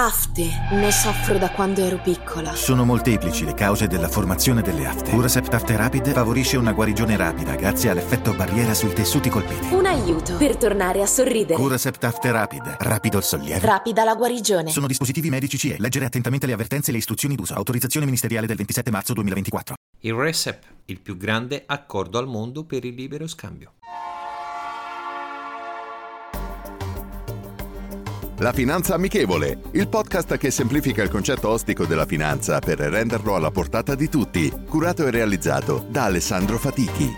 Afte. Ne soffro da quando ero piccola. Sono molteplici le cause della formazione delle afte. Curasept Afte Rapid favorisce una guarigione rapida grazie all'effetto barriera sui tessuti colpiti. Un aiuto per tornare a sorridere. Curasept Afte Rapid. Rapido il sollievo. Rapida la guarigione. Sono dispositivi medici CE. Leggere attentamente le avvertenze e le istruzioni d'uso. Autorizzazione ministeriale del 27 marzo 2024. Il RECEP, il più grande accordo al mondo per il libero scambio. La Finanza Amichevole, il podcast che semplifica il concetto ostico della finanza per renderlo alla portata di tutti, curato e realizzato da Alessandro Fatichi.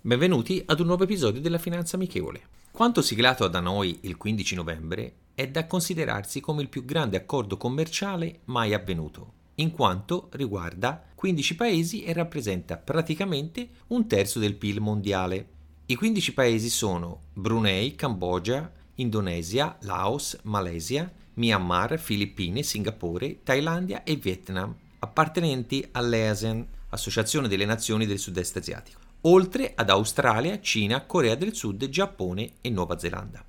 Benvenuti ad un nuovo episodio della Finanza Amichevole. Quanto siglato da noi il 15 novembre è da considerarsi come il più grande accordo commerciale mai avvenuto in quanto riguarda 15 paesi e rappresenta praticamente un terzo del PIL mondiale. I 15 paesi sono Brunei, Cambogia, Indonesia, Laos, Malesia, Myanmar, Filippine, Singapore, Thailandia e Vietnam, appartenenti all'ASEAN, Associazione delle Nazioni del Sud-Est Asiatico, oltre ad Australia, Cina, Corea del Sud, Giappone e Nuova Zelanda.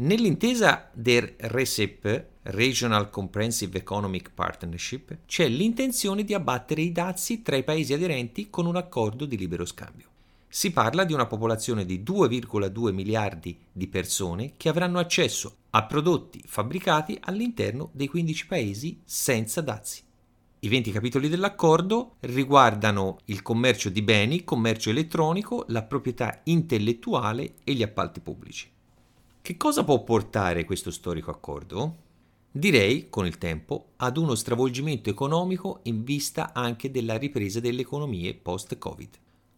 Nell'intesa del RECEP, Regional Comprehensive Economic Partnership, c'è l'intenzione di abbattere i dazi tra i paesi aderenti con un accordo di libero scambio. Si parla di una popolazione di 2,2 miliardi di persone che avranno accesso a prodotti fabbricati all'interno dei 15 paesi senza dazi. I 20 capitoli dell'accordo riguardano il commercio di beni, commercio elettronico, la proprietà intellettuale e gli appalti pubblici. Che cosa può portare questo storico accordo? Direi, con il tempo, ad uno stravolgimento economico in vista anche della ripresa delle economie post-Covid.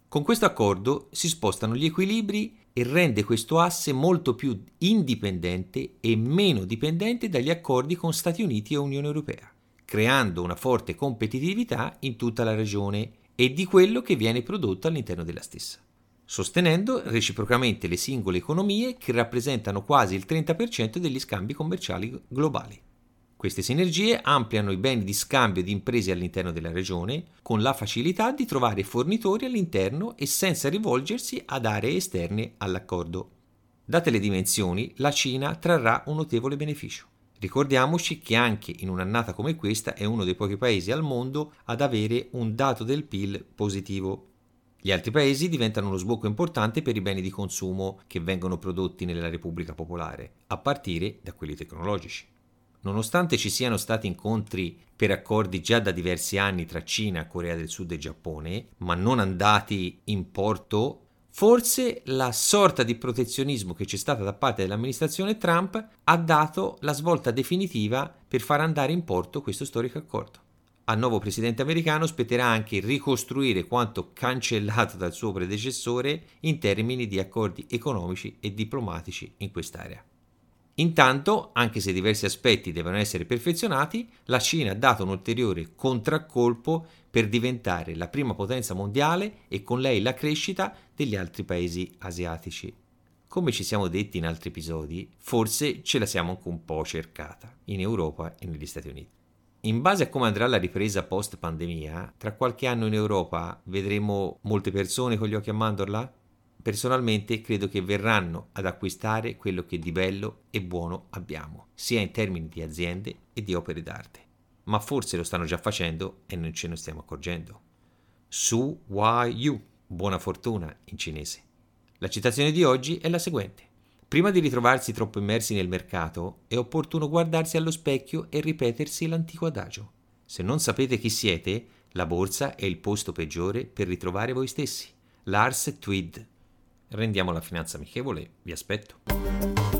Con questo accordo si spostano gli equilibri e rende questo asse molto più indipendente e meno dipendente dagli accordi con Stati Uniti e Unione Europea, creando una forte competitività in tutta la regione e di quello che viene prodotto all'interno della stessa sostenendo reciprocamente le singole economie che rappresentano quasi il 30% degli scambi commerciali globali. Queste sinergie ampliano i beni di scambio di imprese all'interno della regione con la facilità di trovare fornitori all'interno e senza rivolgersi ad aree esterne all'accordo. Date le dimensioni, la Cina trarrà un notevole beneficio. Ricordiamoci che anche in un'annata come questa è uno dei pochi paesi al mondo ad avere un dato del PIL positivo. Gli altri paesi diventano uno sbocco importante per i beni di consumo che vengono prodotti nella Repubblica Popolare, a partire da quelli tecnologici. Nonostante ci siano stati incontri per accordi già da diversi anni tra Cina, Corea del Sud e Giappone, ma non andati in porto, forse la sorta di protezionismo che c'è stata da parte dell'amministrazione Trump ha dato la svolta definitiva per far andare in porto questo storico accordo al nuovo presidente americano spetterà anche ricostruire quanto cancellato dal suo predecessore in termini di accordi economici e diplomatici in quest'area. Intanto, anche se diversi aspetti devono essere perfezionati, la Cina ha dato un ulteriore contraccolpo per diventare la prima potenza mondiale e con lei la crescita degli altri paesi asiatici. Come ci siamo detti in altri episodi, forse ce la siamo anche un po' cercata in Europa e negli Stati Uniti. In base a come andrà la ripresa post pandemia, tra qualche anno in Europa vedremo molte persone con gli occhi a mandorla? Personalmente credo che verranno ad acquistare quello che di bello e buono abbiamo, sia in termini di aziende e di opere d'arte. Ma forse lo stanno già facendo e non ce ne stiamo accorgendo. Su Wai Yu, buona fortuna in cinese. La citazione di oggi è la seguente. Prima di ritrovarsi troppo immersi nel mercato, è opportuno guardarsi allo specchio e ripetersi l'antico adagio. Se non sapete chi siete, la borsa è il posto peggiore per ritrovare voi stessi. Lars Tweed. Rendiamo la finanza amichevole, vi aspetto.